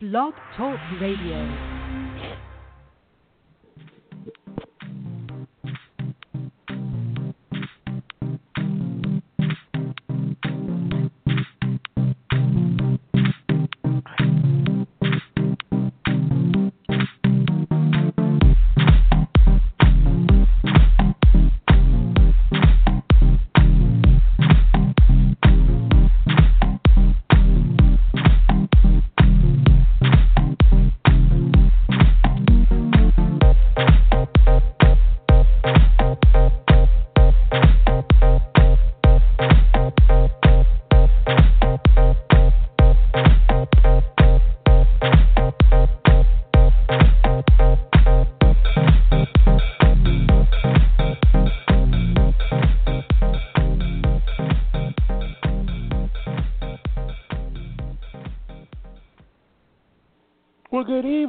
Blog Talk Radio.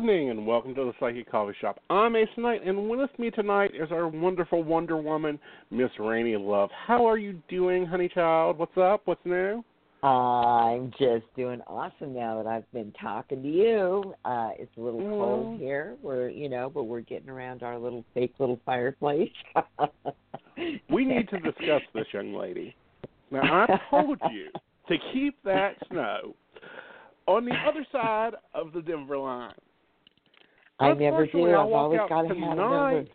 Evening and welcome to the Psychic Coffee Shop. I'm Ace Knight, and with me tonight is our wonderful Wonder Woman, Miss Rainy Love. How are you doing, honey child? What's up? What's new? I'm just doing awesome now that I've been talking to you. Uh, it's a little Mm. cold here. We're, you know, but we're getting around our little fake little fireplace. We need to discuss this, young lady. Now, I told you to keep that snow on the other side of the Denver line. I never do. I've always got to have it tonight.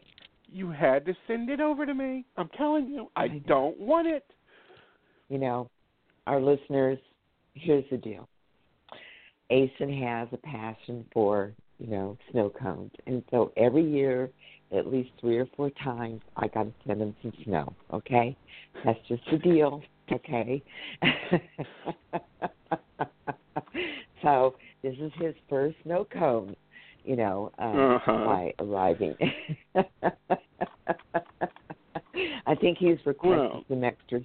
You had to send it over to me. I'm telling you, I I don't want it. You know, our listeners. Here's the deal. Aeson has a passion for, you know, snow cones, and so every year, at least three or four times, I got to send him some snow. Okay, that's just the deal. Okay. so this is his first snow cone, you know, um, Uh-huh. by arriving. I think he's requested Well. some extra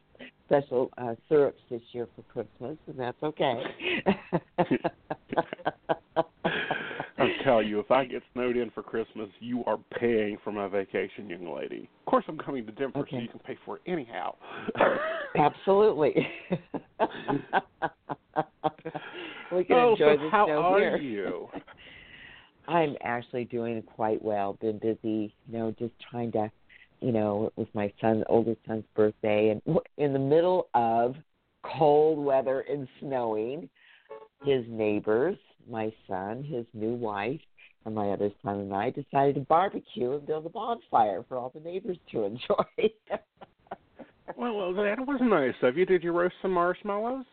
special uh, syrups this year for Christmas, and that's okay. I'll tell you, if I get snowed in for Christmas, you are paying for my vacation, young lady. Of course, I'm coming to Denver, so you can pay for it anyhow. Absolutely. we can oh, enjoy so the how snow are here. you? I'm actually doing quite well. Been busy, you know, just trying to, you know, it was my son, oldest son's birthday, and in the middle of cold weather and snowing, his neighbors, my son, his new wife, and my other son and I decided to barbecue and build a bonfire for all the neighbors to enjoy. Well, well, that was nice of you. Did you roast some marshmallows?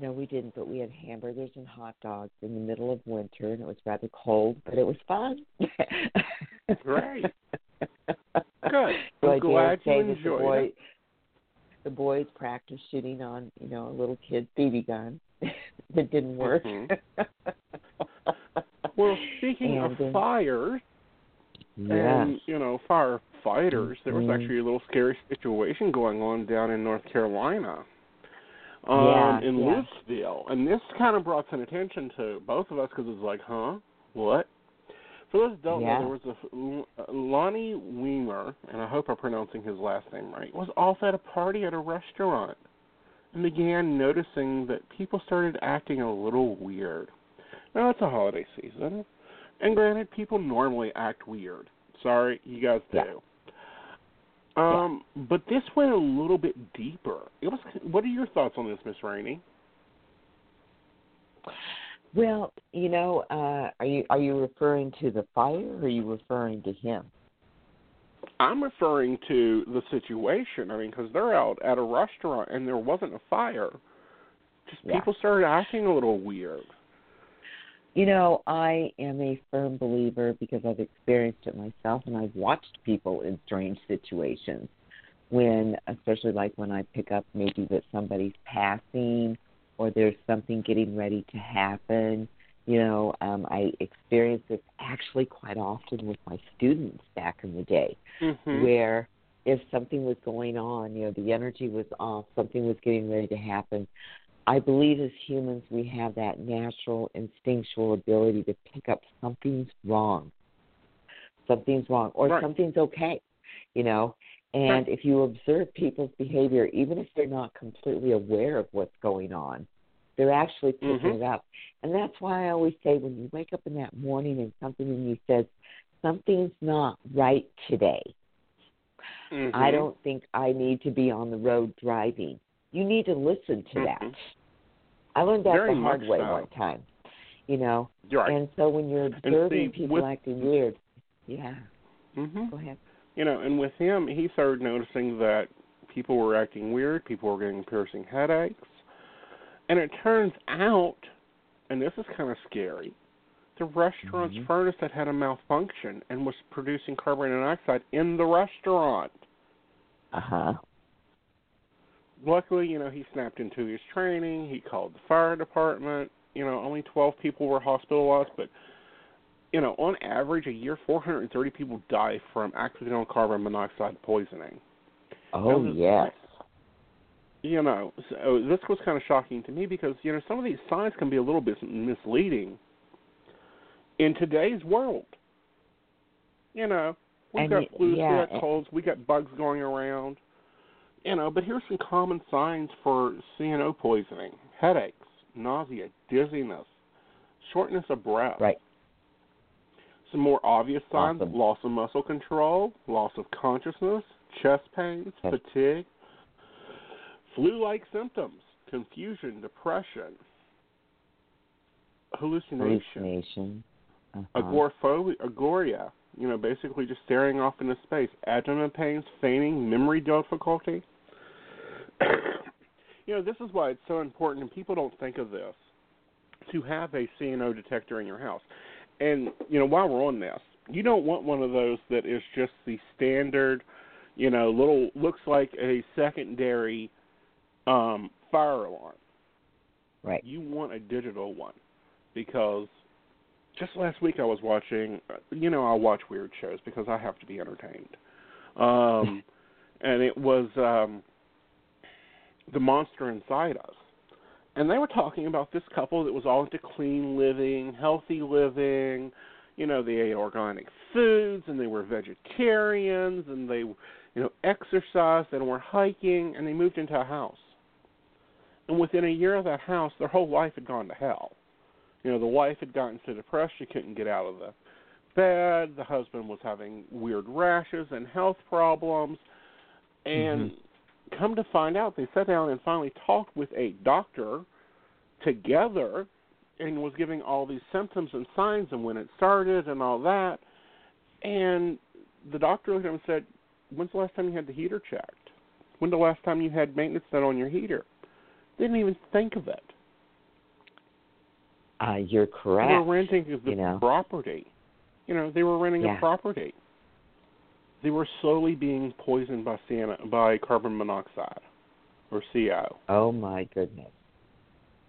No, we didn't, but we had hamburgers and hot dogs in the middle of winter, and it was rather cold, but it was fun. Great. Good. So I'm glad you say the boy, it. the boys practiced shooting on, you know, a little kid's BB gun. that didn't work. Mhm. Well, speaking And, of uh, fires yes. and you know firefighters, there was Mhm. actually a little scary situation going on down in North Carolina, um, Yeah, in yeah. Louisville, and this kind of brought some attention to both of us because it was like, huh, what? For those who don't Yeah. know, there was a uh, Lonnie Weimer, and I hope I'm pronouncing his last name right, was off at a party at a restaurant and began noticing that people started acting a little weird. Now it's a holiday season, and granted, people normally act weird. Sorry, you guys do. Yeah. Um, but this went a little bit deeper. It was. What are your thoughts on this, Miss Rainey? Well, you know, uh, are you are you referring to the fire, or are you referring to him? I'm referring to the situation. I mean, because they're out at a restaurant and there wasn't a fire. Just Yeah. people started acting a little weird. You know, I am a firm believer because I've experienced it myself and I've watched people in strange situations when, especially like when I pick up maybe that somebody's passing or there's something getting ready to happen. You know, um, I experience this actually quite often with my students back in the day Mm-hmm. where if something was going on, you know, the energy was off, something was getting ready to happen. I believe as humans we have that natural instinctual ability to pick up something's wrong. Something's wrong or Right. something's okay, you know. And if you observe people's behavior, even if they're not completely aware of what's going on, They're actually picking Mhm. it up. And that's why I always say when you wake up in that morning and something in you says, something's not right today, Mhm. I don't think I need to be on the road driving. You need to listen to that. I learned that Very the hard way so. one time. You know, right. and so when you're observing see, people with- acting weird, yeah, hmm go ahead. You know, and with him, he started noticing that people were acting weird, people were getting piercing headaches, and it turns out, and this is kind of scary, the restaurant's Mhm. furnace had had a malfunction and was producing carbon monoxide in the restaurant. Uh huh. Luckily, you know, he snapped into his training. He called the fire department. You know, only 12 people were hospitalized, but you know, on average, a year, 430 people die from accidental carbon monoxide poisoning. Oh was- yes. You know, so oh, this was kind of shocking to me because you know some of these signs can be a little bit misleading in today's world. You know, we've And got flu, yeah, we got colds, we got bugs going around. You know, but here's some common signs for CNO poisoning: headaches, nausea, dizziness, shortness of breath. Right. Some more obvious signs: Awesome. loss of muscle control, loss of consciousness, chest pains, Okay. fatigue, flu-like symptoms, confusion, depression, hallucination, Hallucination. Uh-huh. agoraphobia, agoria, you know, basically just staring off into space, abdomen pains, fainting, memory difficulty. you know, this is why it's so important, and people don't think of this, to have a CNO detector in your house. And, you know, while we're on this, you don't want one of those that is just the standard, you know, little, looks like a secondary um, fire alarm. Right. You want a digital one because just last week I was watching. You know, I watch weird shows because I have to be entertained. Um, and it was um, the monster inside us, and they were talking about this couple that was all into clean living, healthy living. You know, they ate organic foods and they were vegetarians and they, you know, exercised and were hiking and they moved into a house. And within a year of that house, their whole life had gone to hell. You know, the wife had gotten so depressed she couldn't get out of the bed. The husband was having weird rashes and health problems. And mm-hmm. Come to find out, they sat down and finally talked with a doctor together and was giving all these symptoms and signs and when it started and all that. And the doctor looked at him and said, When's the last time you had the heater checked? When's the last time you had maintenance done on your heater? They Didn't even think of it. Uh, you're correct. They were renting the you know. property. You know, they were renting Yeah. a property. They were slowly being poisoned by cyano- by carbon monoxide or CO. Oh my goodness.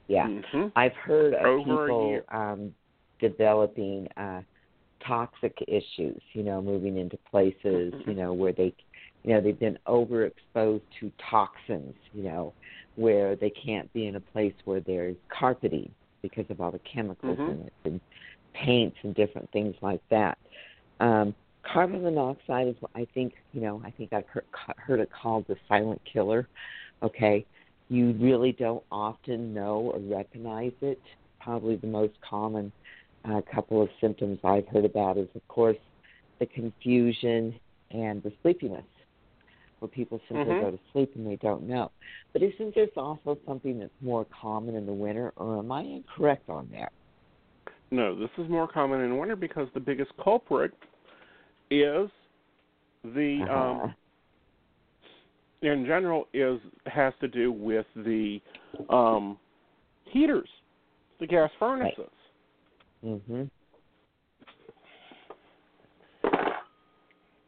Yeah. hmm I've heard of Over people um developing uh toxic issues, you know, moving into places, Mm-hmm. you know, where they you know, they've been overexposed to toxins, you know, where they can't be in a place where there's carpeting because of all the chemicals Mhm. in it and paints and different things like that. Um carbon monoxide is what I think, you know, I think I've heard heard it called the silent killer. Okay, you really don't often know or recognize it. Probably the most common uh, couple of symptoms I've heard about is, of course, the confusion and the sleepiness, where people simply Mhm. go to sleep and they don't know. But isn't this also something that's more common in the winter, or am I incorrect on that? No, this is more common in winter because the biggest culprit is the Uh-huh. um in general is has to do with the um heaters, the gas furnaces. Mhm.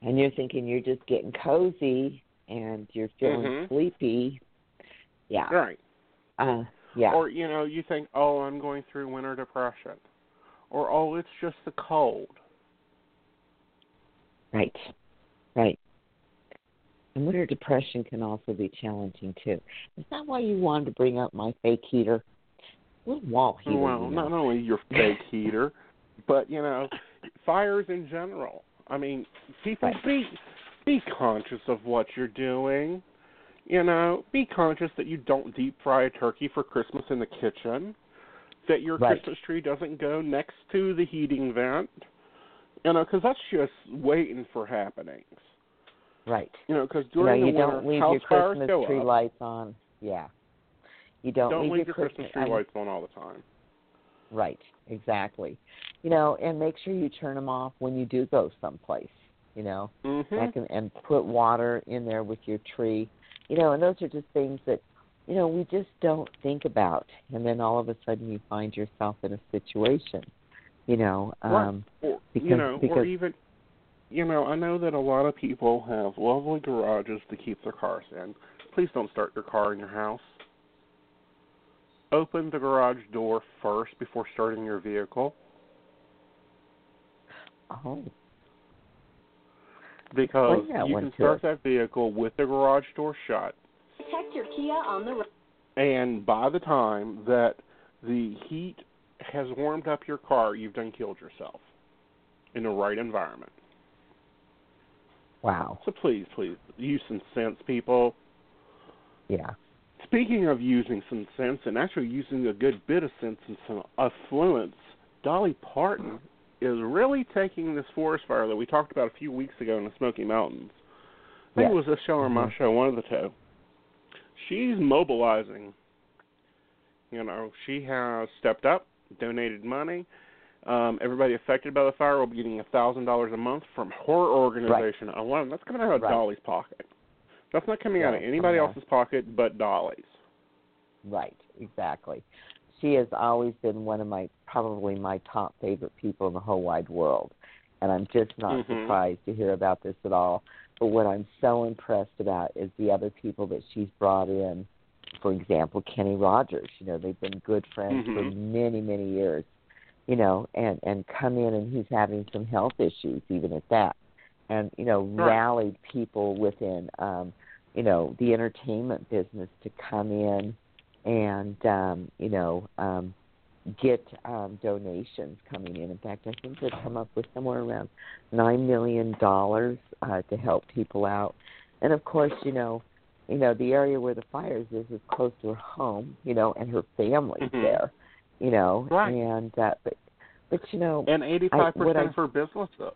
And you're thinking you're just getting cozy and you're feeling Mhm. sleepy. Yeah. Right. Uh yeah. Or you know, you think, "Oh, I'm going through winter depression." Or, "Oh, it's just the cold." Right. Right. And winter depression can also be challenging too. Is that why you wanted to bring up my fake heater? Little wall heater. well, not only your fake heater, but you know, fires in general. I mean, people Right. be be conscious of what you're doing. You know, be conscious that you don't deep fry a turkey for Christmas in the kitchen. That your Right. Christmas tree doesn't go next to the heating vent. You know, because that's just waiting for happenings. Right. You know, because during you the winter, you don't leave house your Christmas tree up. lights on. Yeah. You don't, Don't leave your your Christmas tree I- lights on all the time. Right, exactly. You know, and make sure you turn them off when you do go someplace. You know, Mm-hmm. and put water in there with your tree. You know, and those are just things that you know we just don't think about, and then all of a sudden you find yourself in a situation. You know, um, or because- you know, or even you know, I know that a lot of people have lovely garages to keep their cars in. Please don't start your car in your house. Open the garage door first before starting your vehicle oh, because Explain that you can start us. that vehicle with the garage door shut Protect your Kia on the road. and by the time that the heat has warmed up your car, you've done killed yourself in the right environment. wow, So please, please, use some sense, people. yeah, Speaking of using some sense and actually using a good bit of sense and some affluence, Dolly Parton is really taking this forest fire that we talked about a few weeks ago in the Smoky Mountains. I think Yes. it was this show or my Mhm. show, one of the two. She's mobilizing. You know, she has stepped up, donated money. Um, everybody affected by the fire will be getting a thousand dollars a month from her organization alone. That's coming out of Right. Dolly's pocket. That's not coming out of anybody yeah. else's pocket but Dolly's. right, exactly. She has always been one of my probably my top favorite people in the whole wide world, and I'm just not Mhm. surprised to hear about this at all. But what I'm so impressed about is the other people that she's brought in. For example, Kenny Rogers. You know, they've been good friends for Mhm. many, many years. You know, and and come in and he's having some health issues even at that, and you know Right. rallied people within um, you know the entertainment business to come in and um, you know um, get um, donations coming in. In fact, I think they've come up with somewhere around nine million dollars uh, to help people out. And of course, you know, you know the area where the fires is is close to her home, you know, and her family's Mhm. there, you know, Right. and uh, but but you know And eighty-five percent of her business, though.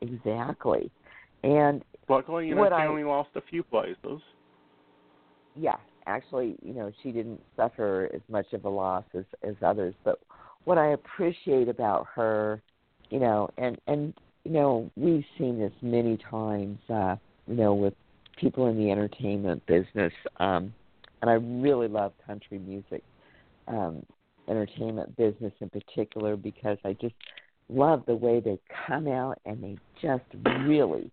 exactly, and Luckily, you know, she I- only lost a few places. yeah, actually, you know, she didn't suffer as much of a loss as as others. But what I appreciate about her, you know, and and you know, we've seen this many times, uh, you know, with people in the entertainment business, um, and I really love country music, um, entertainment business in particular, because I just love the way they come out and they just really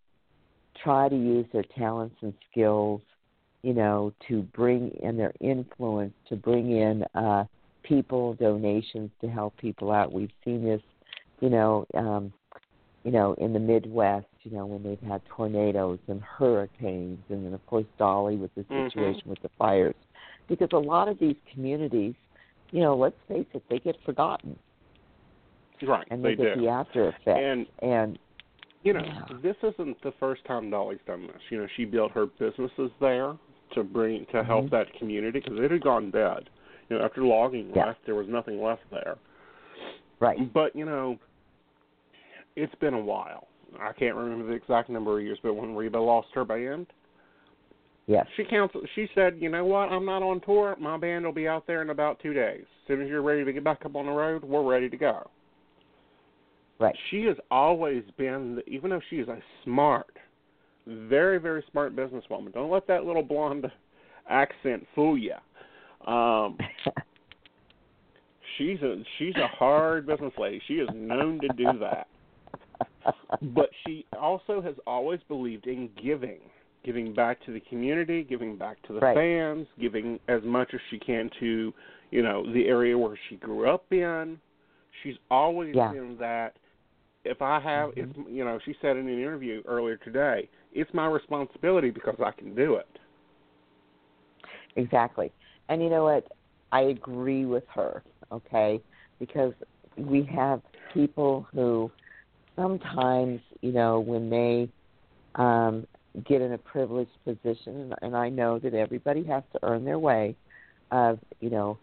try to use their talents and skills you know, to bring in their influence to bring in uh, people donations to help people out. We've seen this, you know, um, you know, in the Midwest, you know, when they've had tornadoes and hurricanes, and then of course Dolly with the Mhm. situation with the fires, because a lot of these communities, you know, let's face it, they get forgotten Right, and they they, get do. the after effects. And and you know, Yeah. this isn't the first time Dolly's done this. You know, she built her businesses there to bring to help Mhm. that community because it had gone dead. You know, after logging Yeah. left, there was nothing left there. right, But you know, it's been a while. I can't remember the exact number of years, but when Reba lost her band, yes, she canceled. She said, "You know what? I'm not on tour. My band will be out there in about two days. As soon as you're ready to get back up on the road, we're ready to go." right, She has always been, even though she is a smart, very very smart businesswoman. Don't let that little blonde accent fool you. Um, she's a she's a hard business lady. She is known to do that. But she also has always believed in giving, giving back to the community, giving back to the Right. fans, giving as much as she can to, you know, the area where she grew up in. She's always Yeah. been that. If I have, Mhm. it's you know, she said in an interview earlier today, it's my responsibility because I can do it. Exactly. And you know what? I agree with her, okay? Because we have people who sometimes, you know, when they um get in a privileged position, and, I know that everybody has to earn their way of you know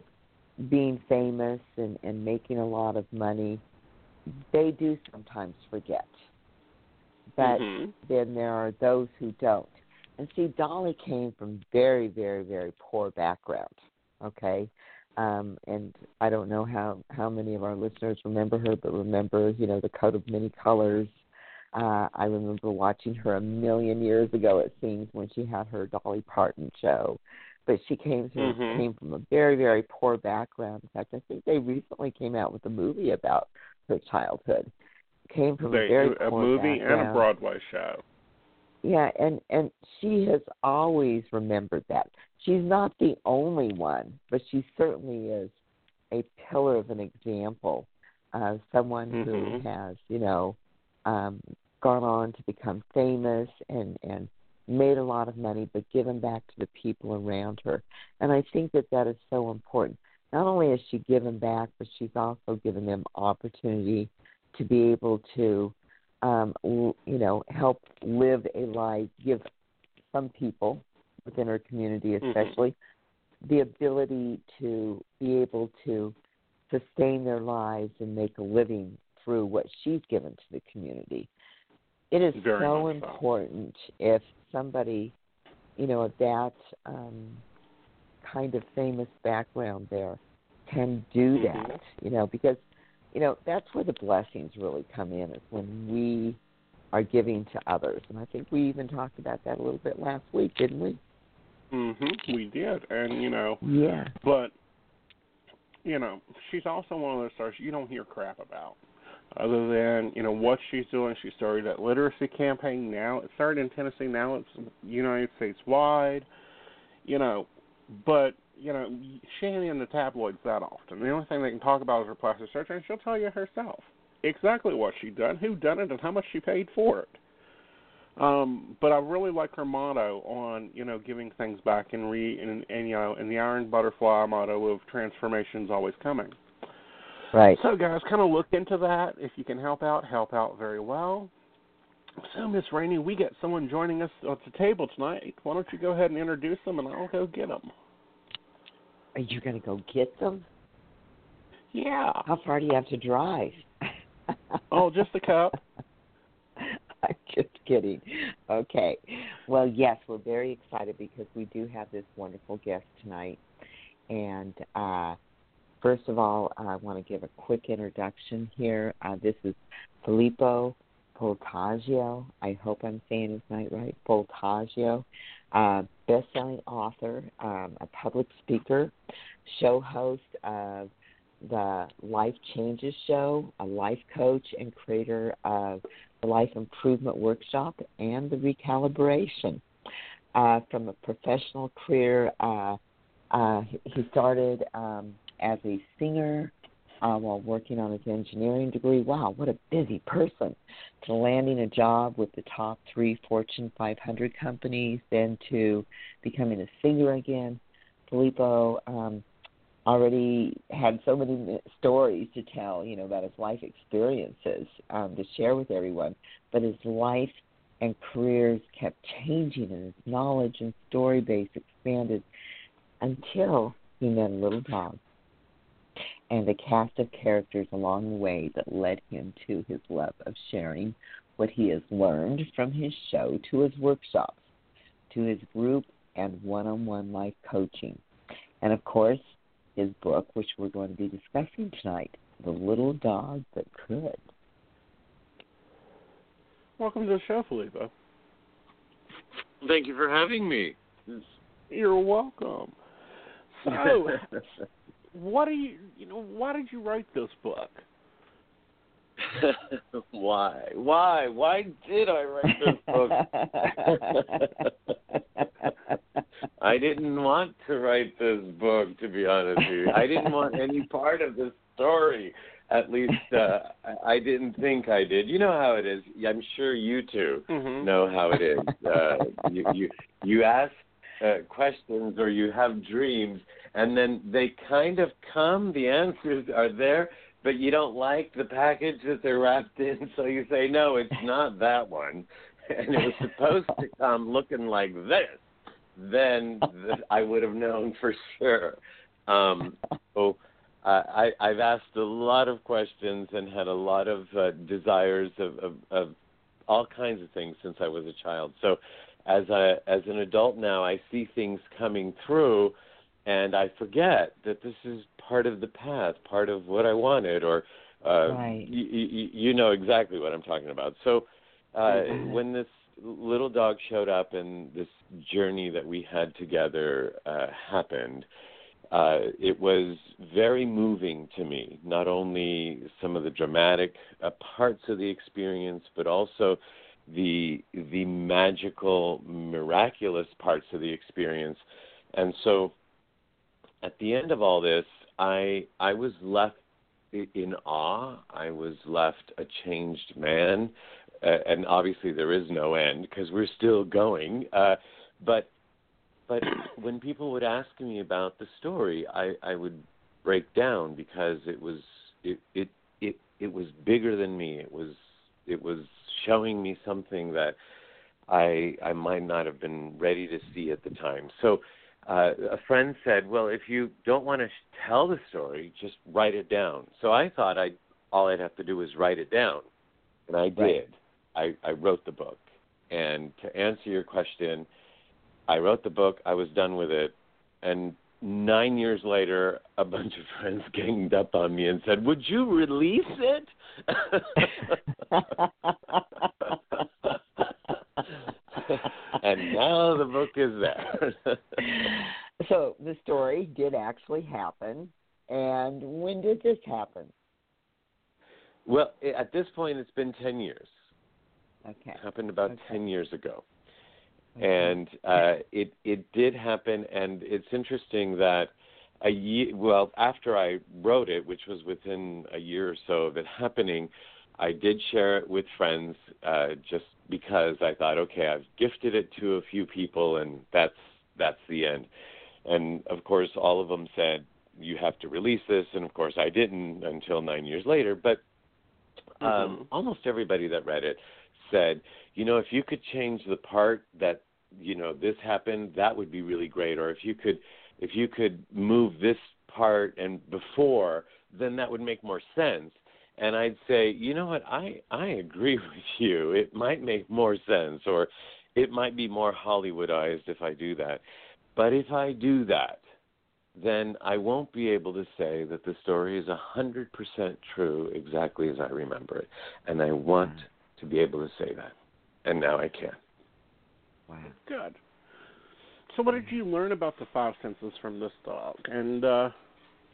being famous and and making a lot of money. They do sometimes forget, but Mhm. then there are those who don't. And see, Dolly came from very, very, very poor background. Okay, um, and I don't know how how many of our listeners remember her, but remember, you know, the coat of many colors. Uh, I remember watching her a million years ago. It seems when she had her Dolly Parton show, but she came to, Mhm. came from a very, very poor background. In fact, I think they recently came out with a movie about her childhood. Came from They, a very a poor movie and a. Broadway show. Yeah, and and she has always remembered that. She's not the only one, but she certainly is a pillar of an example of someone who Mhm. has, you know, um, gone on to become famous and and made a lot of money, but given back to the people around her. And I think that that is so important. Not only has she given back, but she's also given them opportunity to be able to um, you know, help live a life, give some people within our community, Mhm. especially, the ability to be able to sustain their lives and make a living through what she's given to the community. It is Very so much so. important if somebody, you know, of that um, kind of famous background there can do Mhm. that, you know, because you know that's where the blessings really come in is when we are giving to others and i think we even talked about that a little bit last week didn't we Mhm. We did, and you know, yeah but you know, she's also one of those stars you don't hear crap about. Other than you know what she's doing, she started that literacy campaign. Now it started in Tennessee. Now it's United States wide. You know, but you know she ain't in the tabloids that often. The only thing they can talk about is her plastic surgery, and she'll tell you herself exactly what she done, who done it, and how much she paid for it. Um, but I really like her motto on you know giving things back and re and, and you know and the iron butterfly motto of transformation's always coming. right So guys, kind of look into that. If you can help out, help out very well. So Miss Rainey, we got someone joining us at the table tonight. Why don't you go ahead and introduce them, and I'll go get them. Are you going to go get them Yeah. how far do you have to drive Oh, just a cup. I'm just kidding. Okay. Well, yes, we're very excited because we do have this wonderful guest tonight. And uh, first of all, I want to give a quick introduction here. Uh, this is Filippo Poltaggio. I hope I'm saying his name right. Poltaggio, uh, best-selling author, um, a public speaker, show host of the Life Changes Show, a life coach and creator of the Life Improvement Workshop and the Recalibration. Uh, from a professional career, uh, uh, he started um, as a singer uh, while working on his engineering degree. Wow, what a busy person! To landing a job with the top three Fortune 500 companies, then to becoming a singer again. Filippo um, already had so many stories to tell, you know, about his life experiences um, to share with everyone. But his life and careers kept changing, and his knowledge and story base expanded until he met a little dog and a cast of characters along the way that led him to his love of sharing what he has learned from his show to his workshops, to his group and one on one life coaching. And of course, his book, which we're going to be discussing tonight, The Little Dog That Could. Welcome to the show, Felipe. Thank you for having me. You're welcome. So, what do you, you know, why did you write this book? Why? Why? Why did I write this book? I didn't want to write this book, to be honest with you. I didn't want any part of this story. At least uh, I- I didn't think I did. You know how it is. I'm sure you too Mm-hmm. know how it is. Uh, you you you ask uh, questions or you have dreams, and then they kind of come. The answers are there, but you don't like the package that they're wrapped in, so you say, "No, it's not that one." and it was supposed to come looking like this, then I would have known for sure. Um, so I, I've asked a lot of questions and had a lot of uh, desires of, of, of all kinds of things since I was a child. So as a as an adult now, I see things coming through, and I forget that this is part of the path, part of what I wanted, or uh, right. y- y- you know exactly what I'm talking about. So uh, when this little dog showed up and this journey that we had together uh, happened, uh, it was very moving to me. Not only some of the dramatic uh, parts of the experience, but also the the magical, miraculous parts of the experience. And so, at the end of all this, I I was left in awe. I was left a changed man, uh, and obviously there is no end because we're still going. Uh, but but when people would ask me about the story, I, I would break down because it was it, it it it was bigger than me. It was it was showing me something that I I might not have been ready to see at the time. So uh, a friend said, "Well, if you don't want to sh- tell the story, just write it down." So I thought I all I'd have to do was write it down, and I did. Right. I, I wrote the book. And to answer your question, I wrote the book. I was done with it, and nine years later, a bunch of friends ganged up on me and said, "Would you release it?" and now the book is there. so the story did actually happen. And when did this happen? well, at this point, it's been ten years. Okay. It happened about Okay. ten years ago. Okay. and uh, it it did happen. And it's interesting that a year, well, after I wrote it, which was within a year or so of it happening, I did share it with friends, uh, just because I thought, okay, I've gifted it to a few people, and that's that's the end. And of course, all of them said you have to release this, and of course, I didn't until nine years later. But um, Mhm. almost everybody that read it said, you know, if you could change the part that you know this happened, that would be really great. Or if you could, if you could move this part and before, then that would make more sense. And I'd say, you know what, I I agree with you. It might make more sense, or it might be more Hollywoodized if I do that. But if I do that, then I won't be able to say that the story is a hundred percent true exactly as I remember it. And I want to be able to say that. And now I can. Wow. Good. So, what did you learn about the five senses from this dog? And uh,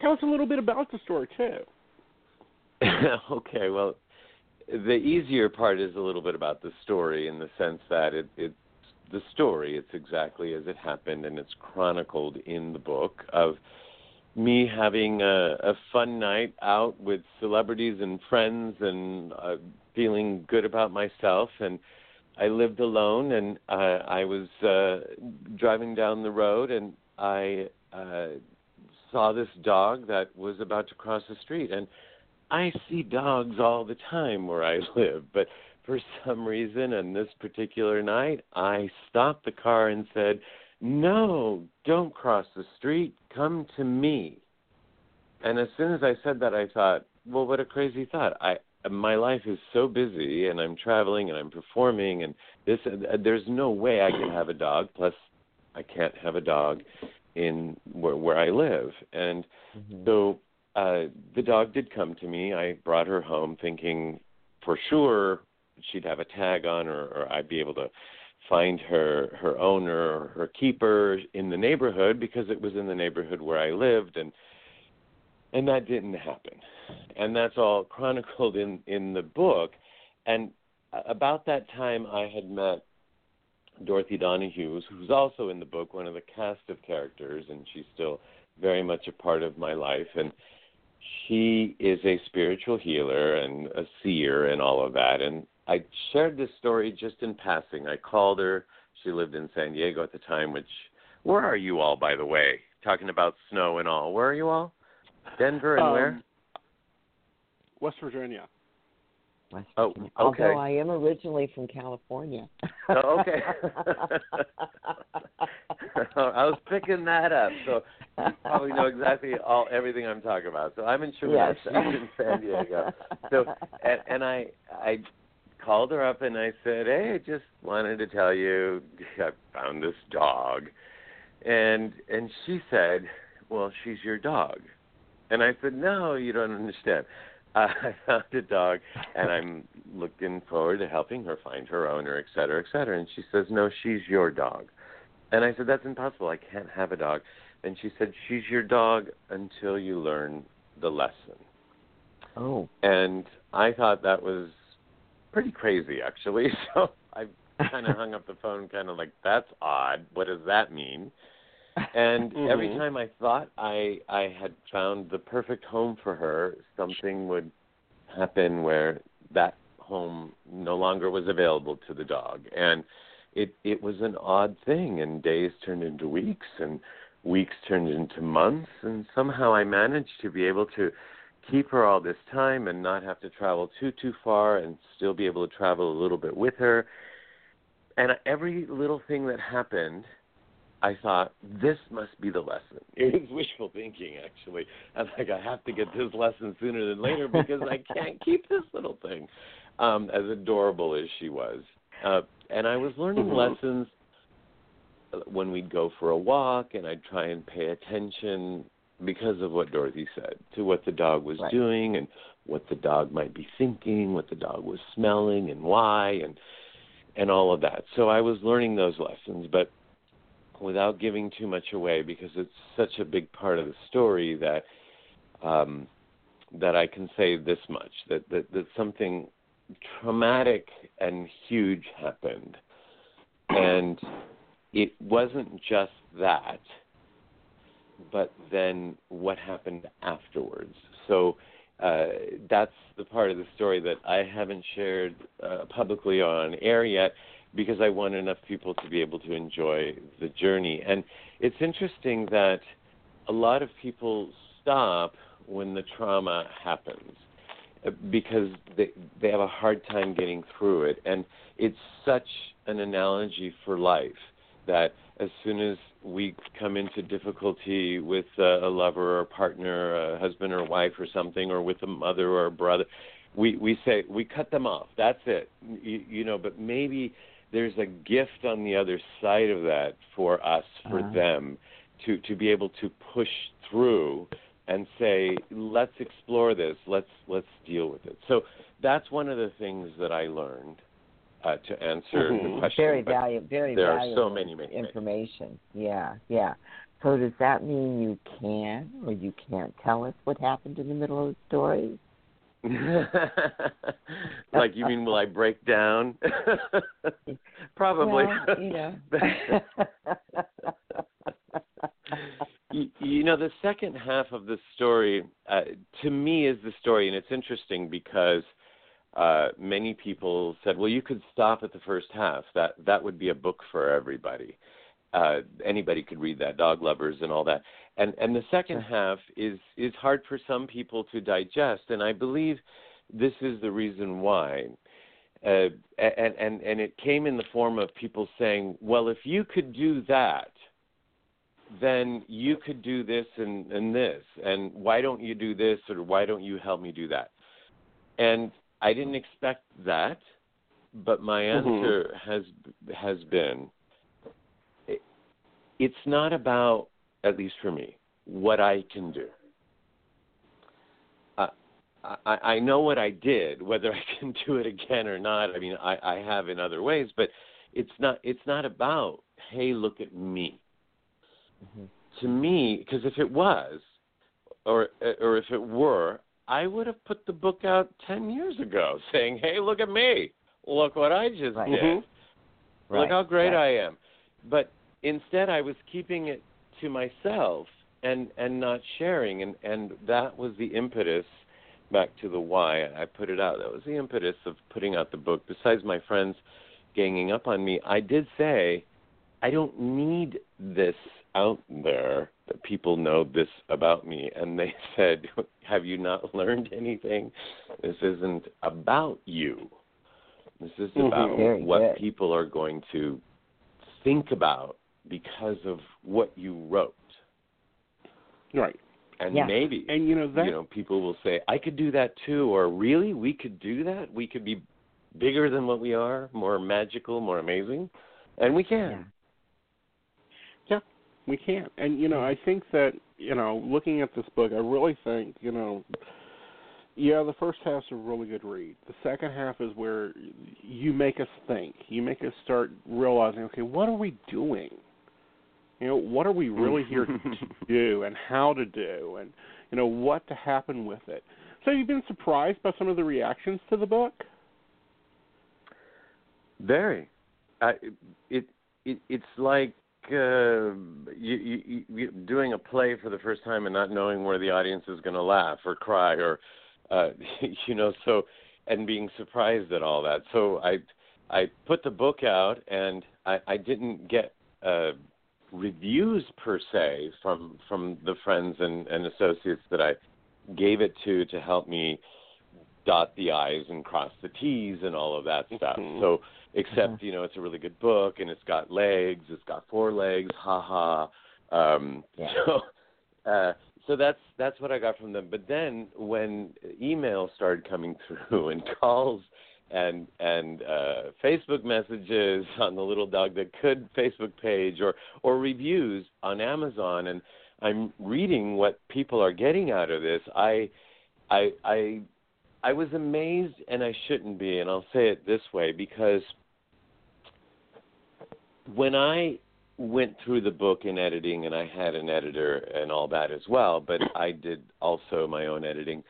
tell us a little bit about the story too. okay, well, the easier part is a little bit about the story in the sense that it, it's the story. It's exactly as it happened, and it's chronicled in the book of me having a, a fun night out with celebrities and friends, and uh, feeling good about myself. And I lived alone, and uh, I was uh, driving down the road, and I uh, saw this dog that was about to cross the street, and I see dogs all the time where I live, but for some reason on this particular night, I stopped the car and said, "No, don't cross the street. Come to me." And as soon as I said that, I thought, "Well, what a crazy thought. I my life is so busy and I'm traveling and I'm performing and this uh, there's no way I can have a dog plus I can't have a dog in where where I live." And Mhm. so uh, the dog did come to me. I brought her home thinking for sure she'd have a tag on or, or I'd be able to find her her owner or her keeper in the neighborhood because it was in the neighborhood where I lived and and that didn't happen. And that's all chronicled in in the book. And about that time I had met Dorothy Donahue, who's also in the book, one of the cast of characters, and she's still very much a part of my life. And she is a spiritual healer and a seer and all of that. And I shared this story just in passing. I called her. She lived in San Diego at the time, which, where are you all, by the way? Talking about snow and all. Where are you all? Denver and Um, where? West Virginia. West Oh, Virginia. okay. Although I am originally from California. Oh, okay. I was picking that up, so you probably know exactly all everything I'm talking about. So I'm in Sherman Yes. She's in San Diego. So and, and I I called her up and I said, Hey, I just wanted to tell you I found this dog and and she said, Well, she's your dog. And I said, No, you don't understand. Uh, I found a dog, and I'm looking forward to helping her find her owner, et cetera, et cetera. And she says, No, she's your dog. And I said, That's impossible. I can't have a dog. And she said, She's your dog until you learn the lesson. oh. And I thought that was pretty crazy, actually. So I kind of hung up the phone, kind of like, That's odd. What does that mean? And every Mhm. time I thought I I had found the perfect home for her, something would happen where that home no longer was available to the dog, and it it was an odd thing. And days turned into weeks, and weeks turned into months, and somehow I managed to be able to keep her all this time and not have to travel too too far, and still be able to travel a little bit with her. And every little thing that happened I thought this must be the lesson. It was wishful thinking, actually. I'm like, I have to get this lesson sooner than later because I can't keep this little thing, um, as adorable as she was. Uh, and I was learning Mhm. lessons uh, when we'd go for a walk, and I'd try and pay attention because of what Dorothy said to what the dog was Right. doing and what the dog might be thinking, what the dog was smelling, and why, and and all of that. So I was learning those lessons, but without giving too much away because it's such a big part of the story that um, that I can say this much that, that that something traumatic and huge happened, and it wasn't just that, but then what happened afterwards. So uh, that's the part of the story that I haven't shared uh, publicly on air yet because I want enough people to be able to enjoy the journey. And it's interesting that a lot of people stop when the trauma happens uh, because they they have a hard time getting through it and it's such an analogy for life that as soon as we come into difficulty with uh, a lover or a partner, a husband or wife or something, or with a mother or a brother, we we say we cut them off. That's it. You, you know, but maybe there's a gift on the other side of that for us, for Uh-huh. them, to to be able to push through and say, let's explore this. Let's let's deal with it. So that's one of the things that I learned uh, to answer Mhm. the question. Very valuable. Very there are so many, many, many. information. Yeah, yeah. So does that mean you can or you can't tell us what happened in the middle of the story? like you mean will I break down? Probably. Well, you know. you, you know the second half of the story uh, to me is the story and it's interesting because uh, many people said well you could stop at the first half that that would be a book for everybody uh, anybody could read that dog lovers and all that and and the second half is is hard for some people to digest and i believe this is the reason why. Uh, and and and it came in the form of people saying well if you could do that then you could do this and, and this and why don't you do this or why don't you help me do that? And i didn't expect that but my Mhm. answer has has been it, it's not about at least for me what i can do uh, I, I know what I did. Whether I can do it again or not, I mean, I, I have in other ways. But it's not. It's not about hey, look at me Mhm. to me because if it was or or if it were i would have put the book out 10 years ago saying hey look at me look what i just Right. did Mhm. look Right, how great right. i am but instead i was keeping it to myself and and not sharing and and that was the impetus back to the why i put it out that was the impetus of putting out the book besides my friends ganging up on me i did say I don't need this out there that people know this about me. And they said, Have you not learned anything? This isn't about you. This is about Very what good. people are going to think about because of what you wrote. Right. And Yeah. maybe And you know that you know people will say i could do that too or really we could do that we could be bigger than what we are more magical more amazing and we can Yeah. we can't. And you know, I think that you know, looking at this book, I really think you know, yeah, the first half's a really good read. The second half is where you make us think. You make us start realizing, okay, what are we doing? You know, what are we really here to do, and how to do, and you know, what to happen with it. So, you've been surprised by some of the reactions to the book? very uh, it it it's like uh, you, you, you doing a play for the first time and not knowing where the audience is going to laugh or cry or uh you know so and being surprised at all that so i i put the book out and i i didn't get uh reviews per se from from the friends and and associates that i gave it to to help me dot the i's and cross the t's and all of that stuff Mhm. so except you know it's a really good book and it's got legs it's got four legs ha ha um Yeah. so uh so that's that's what i got from them but then when emails started coming through and calls and and uh facebook messages on the little dog that could facebook page or or reviews on amazon and i'm reading what people are getting out of this i i i i was amazed and i shouldn't be and i'll say it this way because when I went through the book in editing, and I had an editor and all that as well, but I did also my own editing.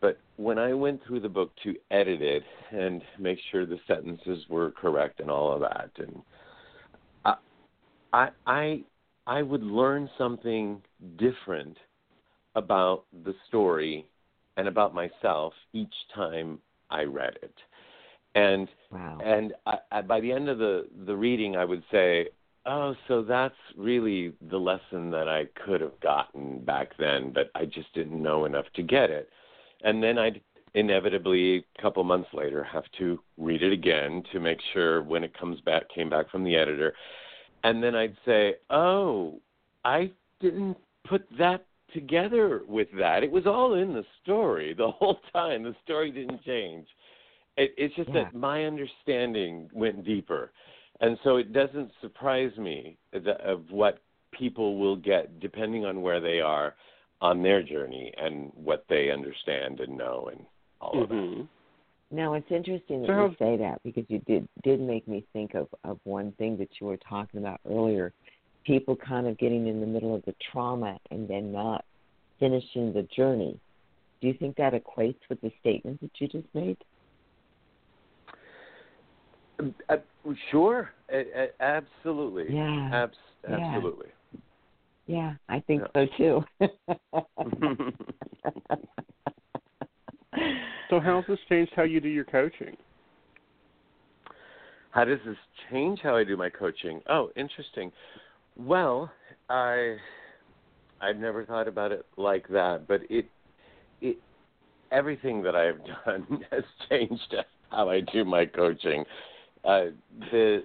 But when I went through the book to edit it and make sure the sentences were correct and all of that, and I, I, I, I would learn something different about the story and about myself each time I read it. And Wow. and I, I, by the end of the the reading, I would say, "Oh, so that's really the lesson that I could have gotten back then, but I just didn't know enough to get it." And then I'd inevitably, a couple months later, have to read it again to make sure when it comes back, came back from the editor, and then I'd say, "Oh, I didn't put that together with that. It was all in the story the whole time. The story didn't change." It, it's just Yeah. that my understanding went deeper, and so it doesn't surprise me that, of what people will get depending on where they are on their journey and what they understand and know and all of that. Mhm. Now it's interesting that So you say that because you did did make me think of of one thing that you were talking about earlier. People kind of getting in the middle of the trauma and then not finishing the journey. Do you think that equates with the statement that you just made? Uh, sure, uh, absolutely, Yeah. Abs- absolutely. Yeah, I think so too. So, how's this changed how you do your coaching? How does this change how I do my coaching? Oh, interesting. Well, I I've never thought about it like that, but it it everything that I've done has changed how I do my coaching. Uh, the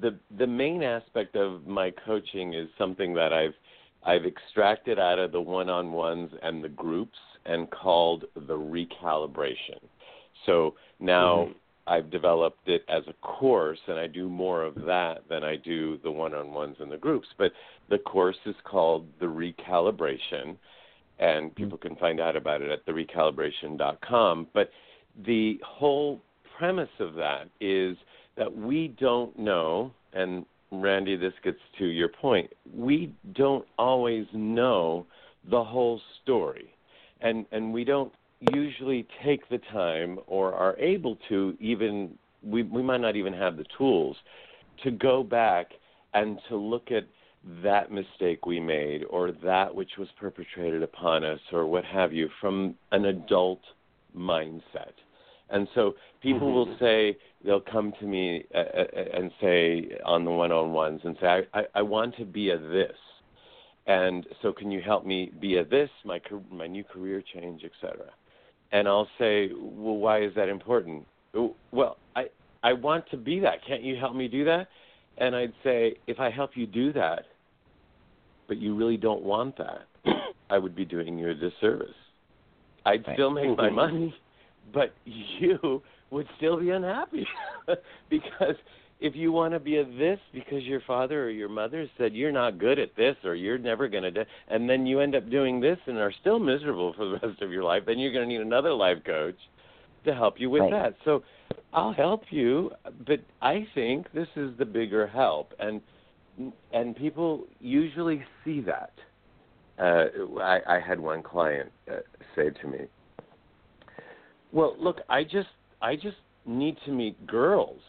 the the main aspect of my coaching is something that I've I've extracted out of the one-on-ones and the groups and called the recalibration. So now Mhm. I've developed it as a course, and I do more of that than I do the one-on-ones and the groups. But the course is called the recalibration, and people can find out about it at the therecalibration.com. But the whole premise of that is that we don't know, and Rainey, this gets to your point. We don't always know the whole story, and and we don't usually take the time or are able to even we we might not even have the tools to go back and to look at that mistake we made or that which was perpetrated upon us or what have you from an adult mindset. And so people Mhm. will say they'll come to me uh, uh, and say on the one-on-ones and say I, I I want to be a this. and so can you help me be a this, my my new career change, etc. And I'll say, well, why is that important? Well, I I want to be that. Can't you help me do that? And I'd say, if I help you do that, but you really don't want that, I would be doing you a disservice. I'd right. still make my mm-hmm. money, but you would still be unhappy because if you want to be a this because your father or your mother said you're not good at this or you're never going to do and then you end up doing this and are still miserable for the rest of your life then you're going to need another life coach to help you with right. that so i'll help you but i think this is the bigger help and and people usually see that uh i i had one client uh, say to me well look i just I just need to meet girls.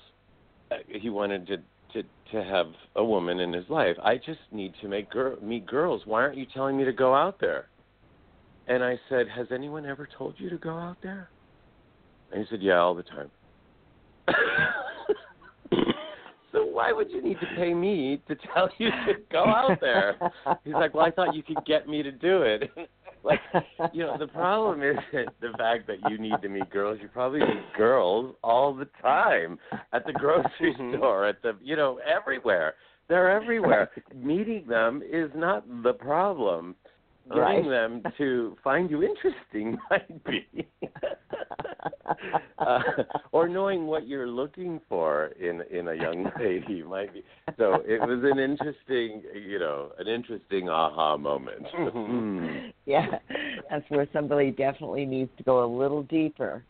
Uh, he wanted to to to have a woman in his life. I just need to make girl meet girls. Why aren't you telling me to go out there? And I said, Has anyone ever told you to go out there? And he said, Yeah, all the time. so why would you need to pay me to tell you to go out there? He's like, Well, I thought you could get me to do it. like you know the problem isn't the fact that you need to meet girls you probably meet girls all the time at the grocery mm-hmm. store at the you know everywhere. They're everywhere. Meeting them is not the problem getting them to find you interesting might be uh, or knowing what you're looking for in in a young lady might be. So it was an interesting you know an interesting aha moment. Mm. yeah that's where somebody definitely needs to go a little deeper.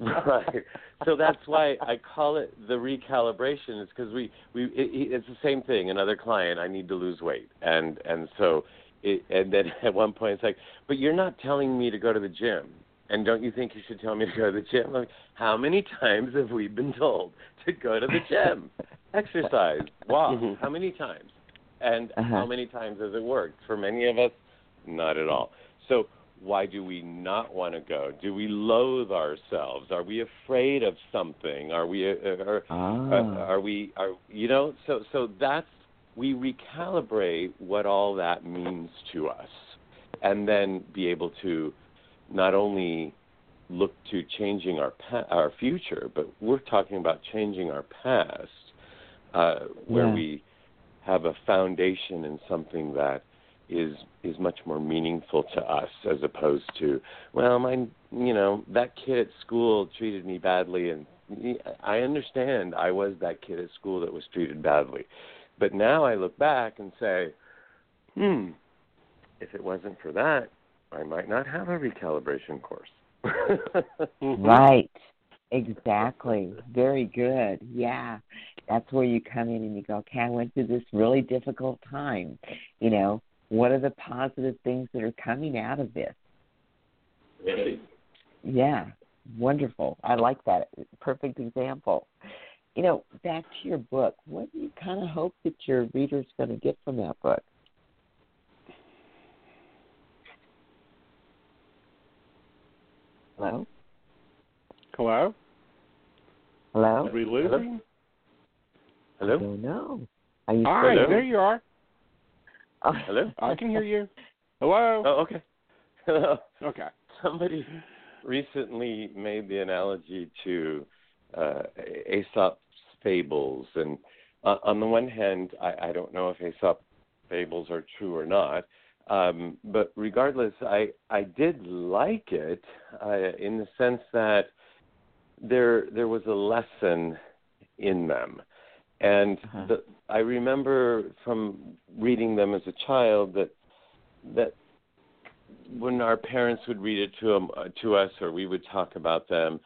Right. So that's why i call it the recalibration is because we we it, it's the same thing. Another client i need to lose weight. And and so it, and then at one point it's like, but you're not telling me to go to the gym. And don't you think you should tell me to go to the gym? Like, how many times have we been told to go to the gym, exercise, walk? Mm-hmm. How many times? And uh-huh. how many times has it worked? For many of us, not at all. So why do we not want to go? Do we loathe ourselves? Are we afraid of something? Are we? Uh, are, ah. are, are we? Are you know? So so that's we recalibrate what all that means to us and then be able to not only look to changing our pa- our future, but we're talking about changing our past, uh, where yeah. we have a foundation in something that is is much more meaningful to us as opposed to well my you know that kid at school treated me badly and I understand I was that kid at school that was treated badly but now I look back and say, hmm, if it wasn't for that, I might not have a recalibration course. right. Exactly. Very good. Yeah. That's where you come in and you go, okay, I went through this really difficult time. You know, what are the positive things that are coming out of this? Really? Yeah. Wonderful. I like that. Perfect example you know, back to your book, what do you kind of hope that your reader's going to get from that book? Hello? Hello? Hello? Did we lose Hello? him? Hello? I don't know. Are you All right, there you are. Oh. Hello? I can hear you. Hello? Oh, okay. Hello. Okay. Somebody recently made the analogy to uh, Aesop fables. And uh, on the one hand, I, I don't know if Aesop fables are true or not. Um, but regardless, I I did like it uh, in the sense that there there was a lesson in them, and uh-huh. the, I remember from reading them as a child that that when our parents would read it to uh, to us or we would talk about them,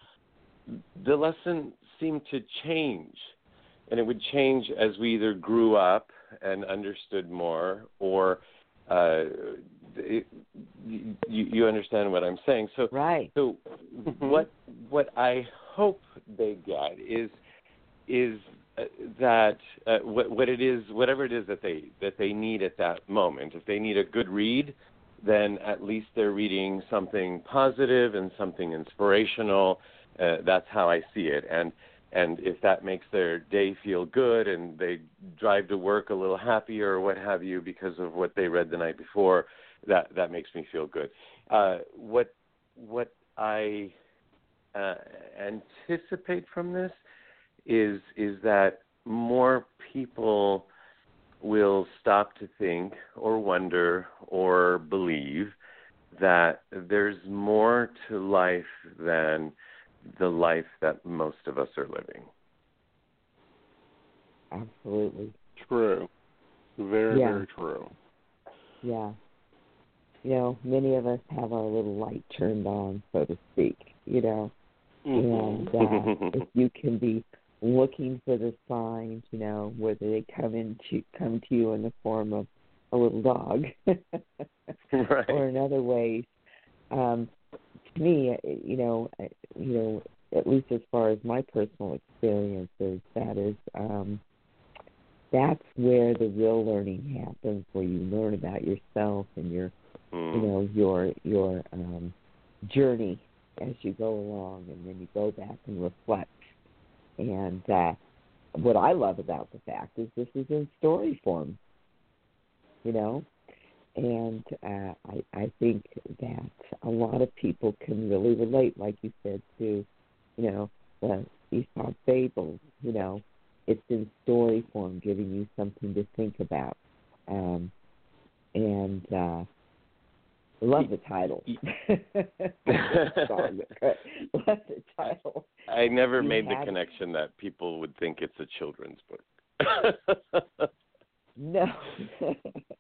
the lesson seemed to change. And it would change as we either grew up and understood more or uh, it, you, you understand what I'm saying. So, right. So, mm-hmm. what what I hope they get is is uh, that uh, what what it is, whatever it is that they that they need at that moment. If they need a good read, then at least they're reading something positive and something inspirational. Uh, that's how I see it. And and if that makes their day feel good and they drive to work a little happier or what have you because of what they read the night before, that that makes me feel good. Uh, what what I uh, anticipate from this is is that more people will stop to think or wonder or believe that there's more to life than the life that most of us are living. Absolutely. True. Very, Yeah. very true. Yeah. You know, many of us have our little light turned on, so to speak, you know. And Mhm. uh, if you can be looking for the signs, you know, whether they come into come to you in the form of a little dog right. or in other ways. Um, to me, uh, you know, you know, at least as far as my personal experiences, that is, um, that's where the real learning happens, where you learn about yourself and your, Mm. you know, your your um, journey as you go along, and then you go back and reflect. And uh, what I love about the fact is this is in story form, you know, and uh, I I think that a lot of people can really relate, like you said, to you know the Aesop fables. You know, it's in story form, giving you something to think about, um, and uh, I love the title. Sorry, love the title. I never You made the connection that people would think it's a children's book. No.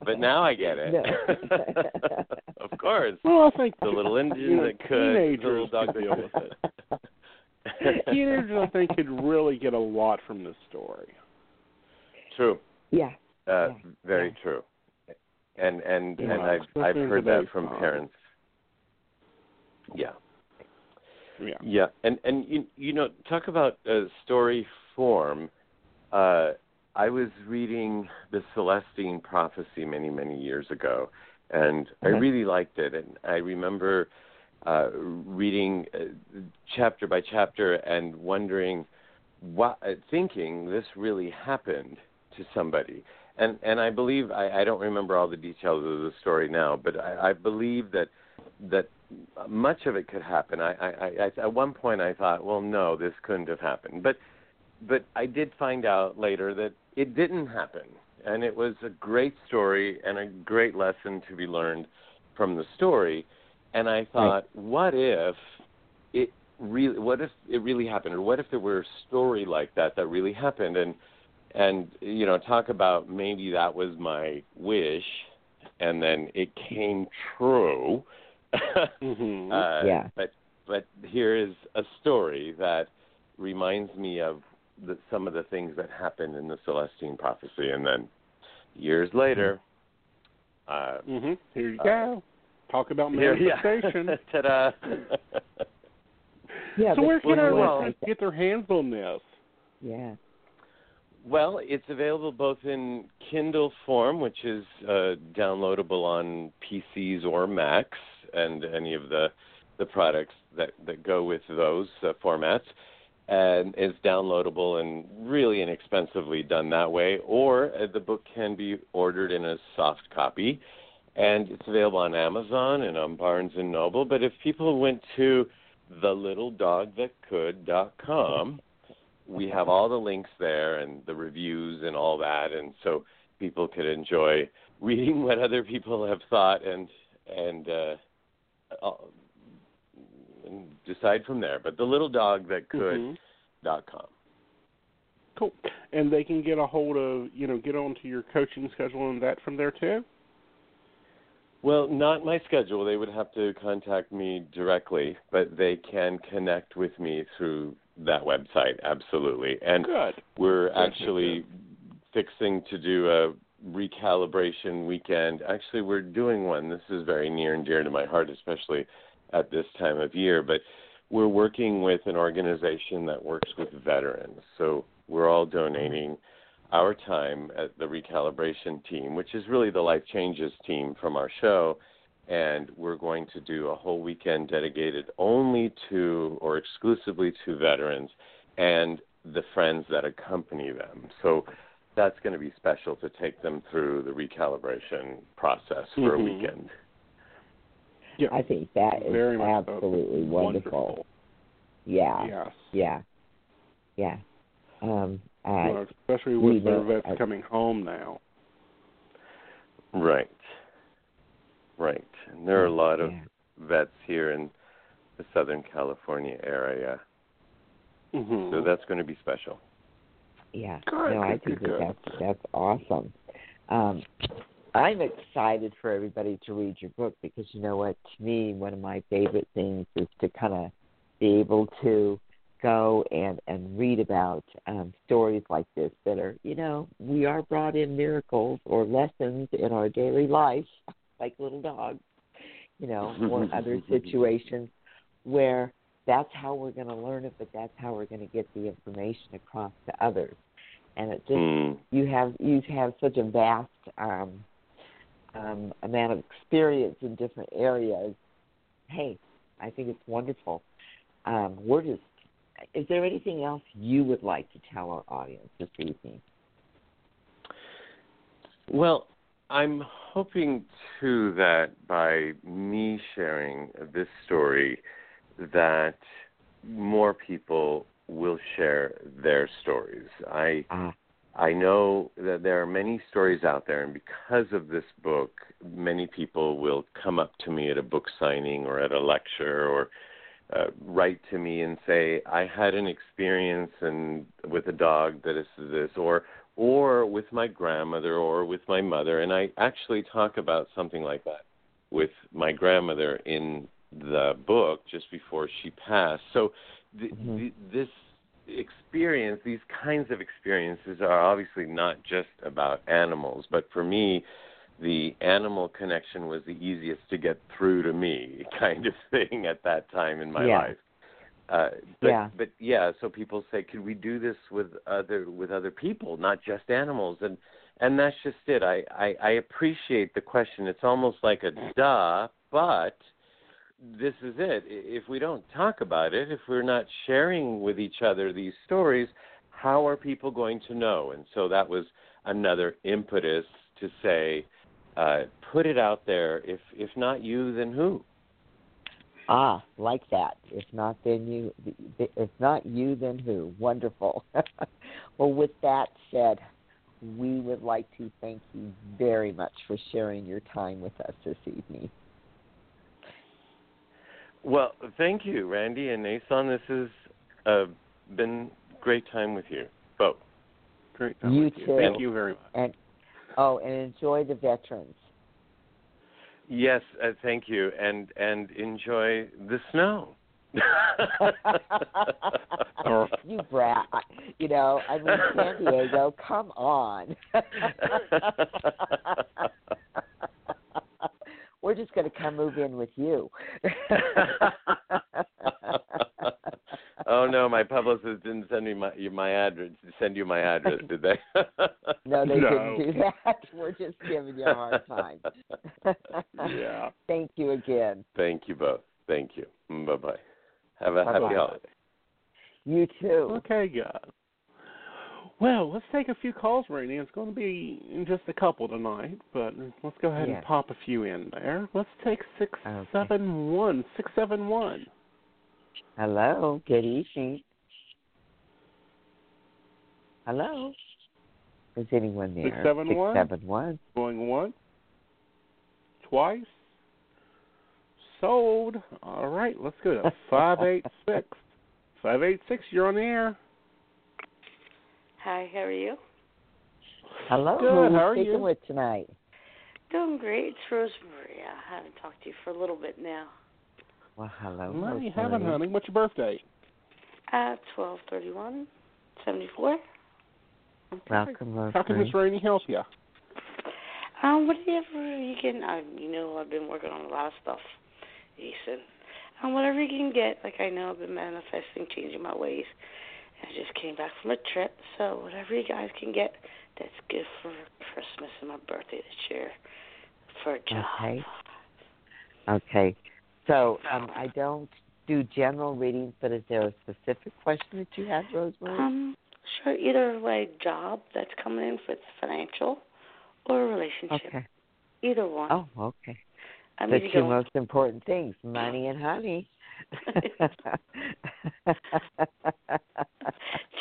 but now I get it. No. of course. Well, I think The little Indian that could, the little dog deal with it. teenagers, I think, could really get a lot from this story. True. yeah. Uh, Yeah. very Yeah. true. And and Yeah, and I've I've heard that from parents. Yeah. Yeah. Yeah, and and you you know talk about uh, story form. Uh, I was reading the Celestine Prophecy many many years ago, and I Uh-huh. really liked it. And I remember uh, reading uh, chapter by chapter and wondering, what, uh, thinking this really happened to somebody. And and I believe I, I don't remember all the details of the story now, but I, I believe that that much of it could happen. I, I, I at one point I thought, well, no, this couldn't have happened. But but I did find out later that it didn't happen, and it was a great story and a great lesson to be learned from the story. And I thought, what if it really? What if it really happened, or what if there were a story like that that really happened? And and you know, talk about maybe that was my wish, and then it came true. Mhm. Uh, Yeah. But but here is a story that reminds me of the, some of the things that happened in the Celestine prophecy, and then years later, uh, Mhm. Here you Uh, go. Talk about here, yeah. manifestation. ta-da! Yeah. so where can our well, listeners get their hands on this? Yeah. Well, it's available both in Kindle form, which is uh, downloadable on PCs or Macs, and any of the the products that that go with those uh, formats, and is downloadable and really inexpensively done that way. Or uh, the book can be ordered in a soft copy, and it's available on Amazon and on Barnes and Noble. But if people went to thelittledogthatcould.com, we have all the links there and the reviews and all that, and so people could enjoy reading what other people have thought and and uh, uh, and decide from there. But the little dog that could Mhm. dot com. Cool. And they can get a hold of, you know, get onto your coaching schedule and that from there too? Well, not my schedule. They would have to contact me directly, but they can connect with me through that website. Absolutely. And Good. We're Good, good, actually fixing to do a recalibration weekend. Actually, we're doing one. This is very near and dear to my heart, especially at this time of year. But we're working with an organization that works with veterans. So we're all donating our time at the recalibration team, which is really the Life Changes team from our show. And we're going to do a whole weekend dedicated only to or exclusively to veterans. And the friends that accompany them. So that's going to be special to take them through the recalibration process for Mhm. a weekend. Yeah. I think that is Very much so. absolutely wonderful. Wonderful. Yeah, Yes. yeah, yeah. Um, uh, Well, especially with their know- vets I- coming home now. Right. Right. And there are a lot of yeah. vets here in the Southern California area. hmm So that's going to be special. Yeah. Good, no, I think good, that good. that's that's awesome. Um, I'm excited for everybody to read your book because you know what? To me, one of my favorite things is to kind of be able to go and and read about um, stories like this that are, you know, we are brought in miracles or lessons in our daily life, like little dogs, you know, or other situations where that's how we're going to learn it, but that's how we're going to get the information across to others. And it just Mm. you have you have such a vast um, um, amount of experience in different areas. Hey, I think it's wonderful. Um, we're just. Is there anything else you would like to tell our audience this evening? Well, I'm hoping too that by me sharing this story, that more people will share their stories. I Ah, I know that there are many stories out there, and because of this book, many people will come up to me at a book signing or at a lecture or uh, write to me and say, "I had an experience and with a dog that is this," or or with my grandmother or with my mother, and I actually talk about something like that with my grandmother in the book just before she passed. So th- Mhm. th- this experience, these kinds of experiences are obviously not just about animals, but for me, the animal connection was the easiest to get through to me, kind of thing at that time in my Yeah. life. Uh, but, Yeah. but yeah, so people say, could we do this with other with other people, not just animals? And and that's just it. I, I I appreciate the question. It's almost like a duh, but this is it. If we don't talk about it, if we're not sharing with each other these stories, how are people going to know? And so that was another impetus to say, uh, put it out there. If if not you, then who? ah, like that. If not, then you. If not you, then who? Wonderful. well, with that said, we would like to thank you very much for sharing your time with us this evening. Well, thank you, Rainey and Aeson. This has uh, been great time with you both. Great. time You with too. Thank you very much. And oh, and enjoy the veterans. Yes, uh, thank you, and and enjoy the snow. you brat. I- You know, I mean, San Diego, come on. We're just going to come move in with you. oh no, my publicist didn't send me my my address. Send you my address, did they? no, they No. didn't do that. We're just giving you a hard time. Yeah. Thank you again. Thank you both. Thank you. Bye bye. Have a Bye-bye. happy holiday. You too. Okay, guys. Well, let's take a few calls, Rainey. It's going to be just a couple tonight, but let's go ahead Yes. and pop a few in there. Let's take six Okay. seven one six seven one. Hello. Good evening. Hello. Is anyone there? 671? 671. Going once, twice, sold. All right, let's go to five eight six. Five eight six. You're on the air. Hi, how are you? Hello. Good, Who are we how are speaking you? with tonight? Doing great. It's Rosemary. I haven't talked to you for a little bit now. Well, hello. No, you Rosemary. haven't, honey. What's your birthday? Uh, twelve thirty-one, seventy-four. Welcome, How can Rosemary. Miss Rainey help you? Um, whatever you can. I, you know, I've been working on a lot of stuff, Aeson. Um, whatever you can get. Like I know I've been manifesting, changing my ways. I just came back from a trip, so whatever you guys can get, that's good for Christmas and my birthday this year. For a job. Okay. Okay. So um, I don't do general readings, but is there a specific question that you have, Rosemary? Um, sure. Either way, job that's coming in, for financial or a relationship. okay. Either one. Oh, okay. I the mean, two you most important things, money and honey.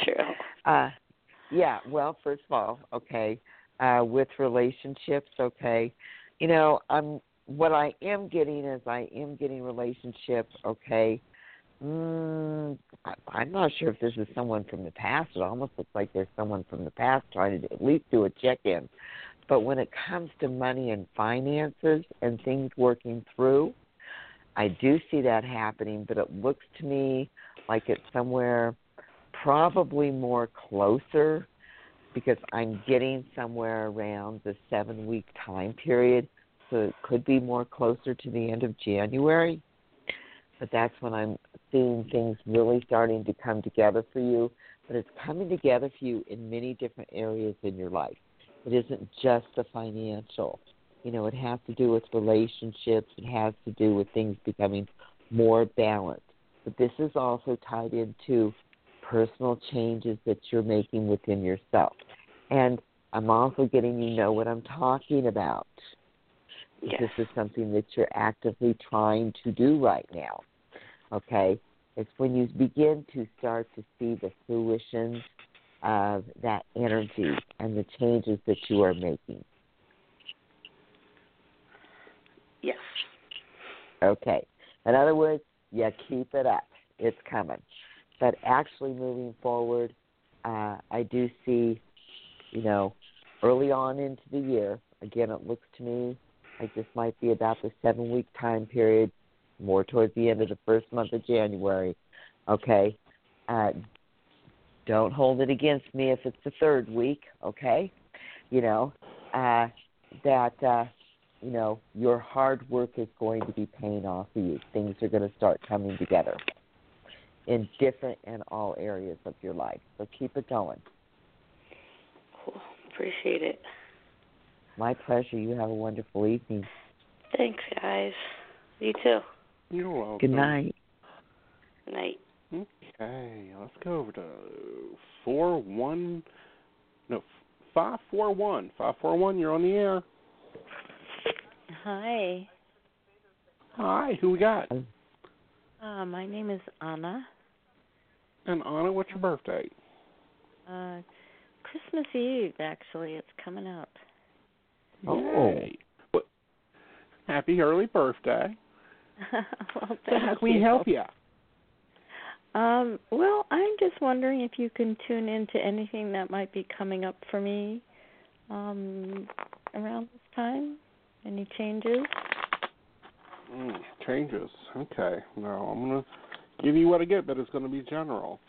True. Uh, yeah, well, first of all, okay, uh, with relationships, okay, you know, I'm what I am getting is I am getting relationships, okay. Mm, I, I'm not sure if this is someone from the past. It almost looks like there's someone from the past trying to at least do a check-in. But when it comes to money and finances and things working through, I do see that happening, but it looks to me like it's somewhere probably more closer because I'm getting somewhere around the seven week time period. So it could be more closer to the end of January. But that's when I'm seeing things really starting to come together for you. But it's coming together for you in many different areas in your life. It isn't just the financial. You know, it has to do with relationships, it has to do with things becoming more balanced. But this is also tied into personal changes that you're making within yourself. And I'm also getting you know what I'm talking about. Yes. This is something that you're actively trying to do right now. Okay? It's when you begin to start to see the fruition of that energy and the changes that you are making. Yes. Okay. In other words, you keep it up. It's coming. But actually moving forward, uh, I do see, you know, early on into the year, again, it looks to me like this might be about the seven week time period, more towards the end of the first month of January. Okay? Uh, don't hold it against me if it's the third week, okay? You know, uh, that, uh, you know, your hard work is going to be paying off for you. Things are going to start coming together in different and all areas of your life. So keep it going. Cool. Appreciate it. My pleasure. You have a wonderful evening. Thanks, guys. You too. You're welcome. Good night. Good night. Okay, let's go over to four one. No, five four one. Five four one. You're on the air. Hi. Hi, who we got? Uh, my name is Anna. And Anna, what's your birthday? Uh, Christmas Eve, actually. It's coming up. Oh. Yay. What? Happy early birthday. well, So thank how can we you. help you? Um, well, I'm just wondering if you can tune into anything that might be coming up for me um, around this time. Any changes? Mm, changes. Okay. Now I'm gonna give you what I get, but it's gonna be general.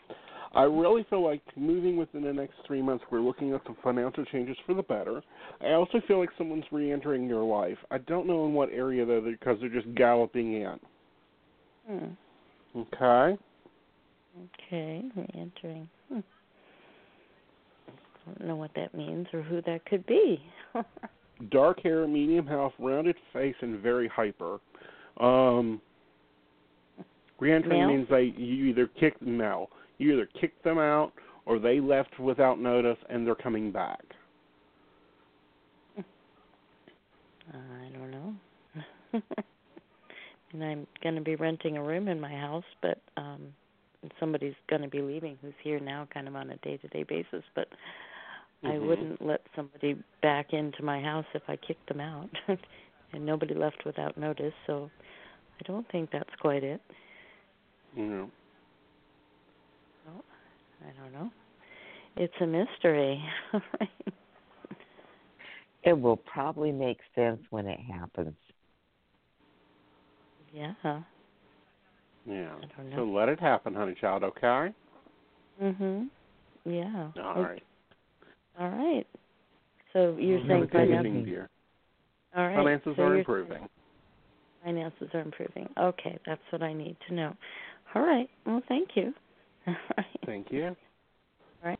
I really feel like moving within the next three months, we're looking at some financial changes for the better. I also feel like someone's re-entering your life. I don't know in what area though, because they're just galloping in. Hmm. Okay. Okay, re-entering. Hmm. Don't know what that means or who that could be. Dark hair, medium health, rounded face, and very hyper. Um, re-entering means they you either kick no, you either kick them out or they left without notice and they're coming back. I don't know. and I'm going to be renting a room in my house, but um somebody's going to be leaving who's here now kind of on a day-to-day basis, but I Mhm. wouldn't let somebody back into my house if I kicked them out. and nobody left without notice, so I don't think that's quite it. You know. I don't know. It's a mystery. It will probably make sense when it happens. yeah. Yeah. So let it happen, honey child, okay? Mhm. Yeah. All Okay. right. All right. So you're saying finances evening, dear. All right. Finances so are improving. Finances are improving. Okay, that's what I need to know. All right. Well, thank you. All right. Thank you. All right.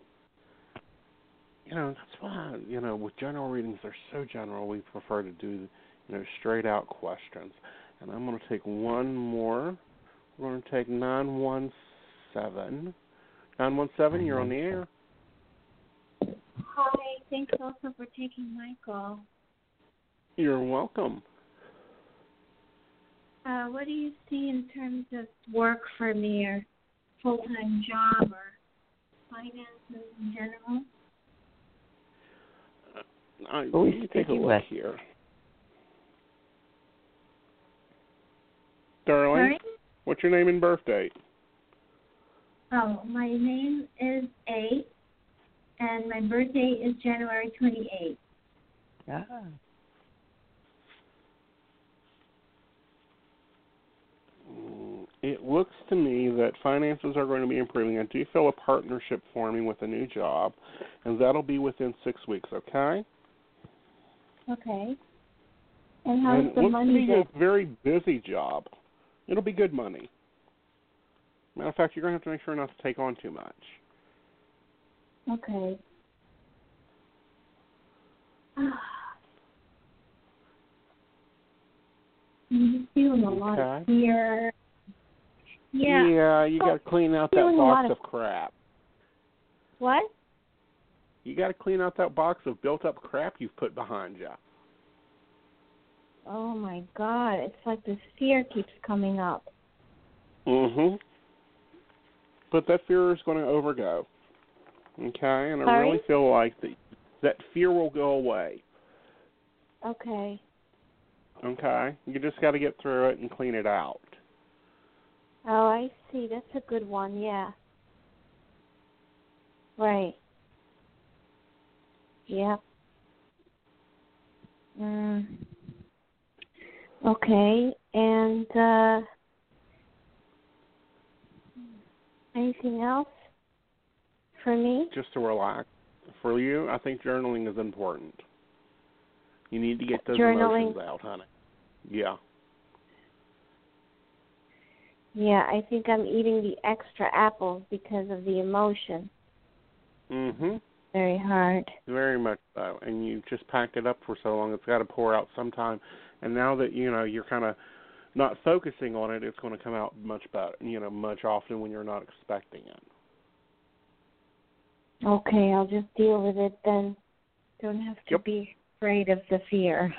You know, that's why, you know, with general readings, they're so general, we prefer to do, you know, straight out questions. And I'm going to take one more We're going to take 917. 917, you're on the air. Hi, thanks also for taking my call. You're welcome. Uh, what do you see in terms of work for me or full time job or finances in general? I, Who let is me take a look with? here. Darling, Sorry? what's your name and birth date? Oh, my name is A, and my birthday is January 28th. Ah. It looks to me that finances are going to be improving. I do feel a partnership forming with a new job, and that'll be within six weeks, okay? Okay. And how's and the looks money to be a very busy job. It'll be good money. Matter of fact, you're going to have to make sure not to take on too much. Okay. I'm feeling a lot of fear. Yeah. Yeah, you got to clean out that Feeling a lot box of- of crap. What? You got to clean out that box of built-up crap you've put behind you. Oh my god, it's like this fear keeps coming up. Mhm. But that fear is going to overgo. Okay, and I Sorry? really feel like that that fear will go away. Okay. Okay, you just got to get through it and clean it out. Oh, I see. That's a good one. Yeah. Right. Yeah. Mm. Okay. And uh anything else for me? Just to relax. For you, I think journaling is important. You need to get those Journaling. emotions out, honey. Yeah. Yeah, I think I'm eating the extra apples because of the emotion. Mhm. Very hard. Very much so. And you just packed it up for so long, it's got to pour out sometime. And now that you know you're kind of not focusing on it, it's going to come out much better. You know, much often when you're not expecting it. Okay, I'll just deal with it then. Don't have to Yep. be afraid of the fear.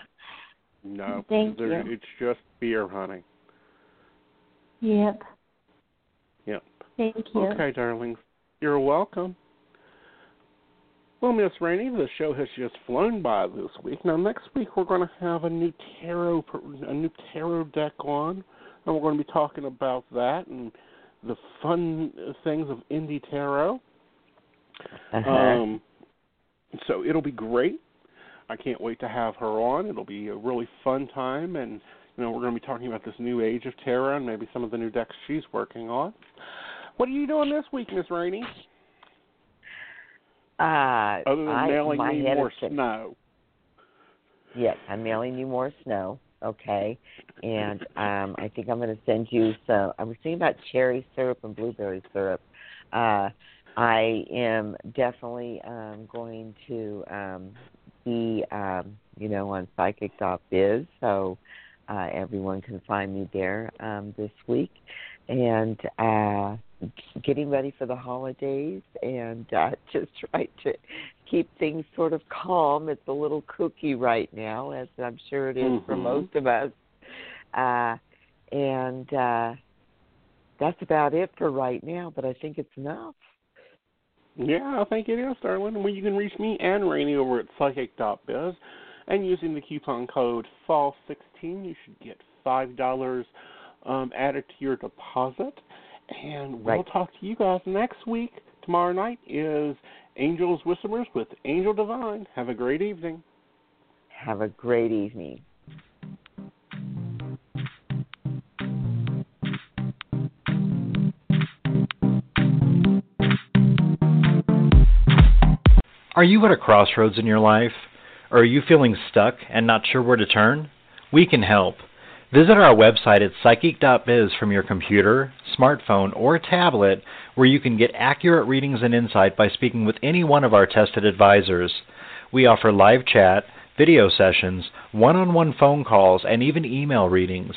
No, Thank there- you. it's just fear, honey. Yep. Yep. Thank you. Okay, darlings. You're welcome. Well, Miss Rainey, the show has just flown by this week. Now, next week we're going to have a new tarot, a new tarot deck on, and we're going to be talking about that and the fun things of indie tarot. Uh-huh. Um, so it'll be great. I can't wait to have her on. It'll be a really fun time, and you know we're going to be talking about this new age of tarot and maybe some of the new decks she's working on. What are you doing this week, Miss Rainey? uh, Other than I, mailing me more snow. Yes, I'm mailing you more snow. Okay, and um, I think I'm going to send you some. I was thinking about cherry syrup and blueberry syrup. Uh, I am definitely um, going to um, be, um, you know, on psychic.biz, so uh, everyone can find me there um, this week, and uh, getting ready for the holidays, and uh, just trying to keep things sort of calm. It's a little kooky right now, as I'm sure it is for Mhm. most of us. Uh, and uh, that's about it for right now, but I think it's enough. Yeah, I think it is, darling. Well, you can reach me and Rainey over at psychic.biz, and using the coupon code FALL16, you should get five dollars um, added to your deposit. And we'll talk to you guys next week. Tomorrow night is Angels Whisperers with Angel Divine. Have a great evening. Have a great evening. Are you at a crossroads in your life? Or are you feeling stuck and not sure where to turn? We can help. Visit our website at psychic.biz from your computer, smartphone, or tablet where you can get accurate readings and insight by speaking with any one of our tested advisors. We offer live chat, video sessions, one on one phone calls, and even email readings.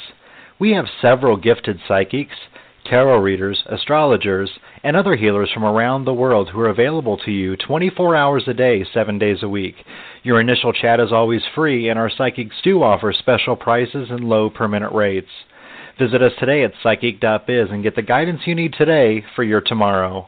We have several gifted psychics, tarot readers, astrologers, and other healers from around the world who are available to you 24 hours a day, 7 days a week. Your initial chat is always free, and our psychics do offer special prices and low per minute rates. Visit us today at psychic.biz and get the guidance you need today for your tomorrow.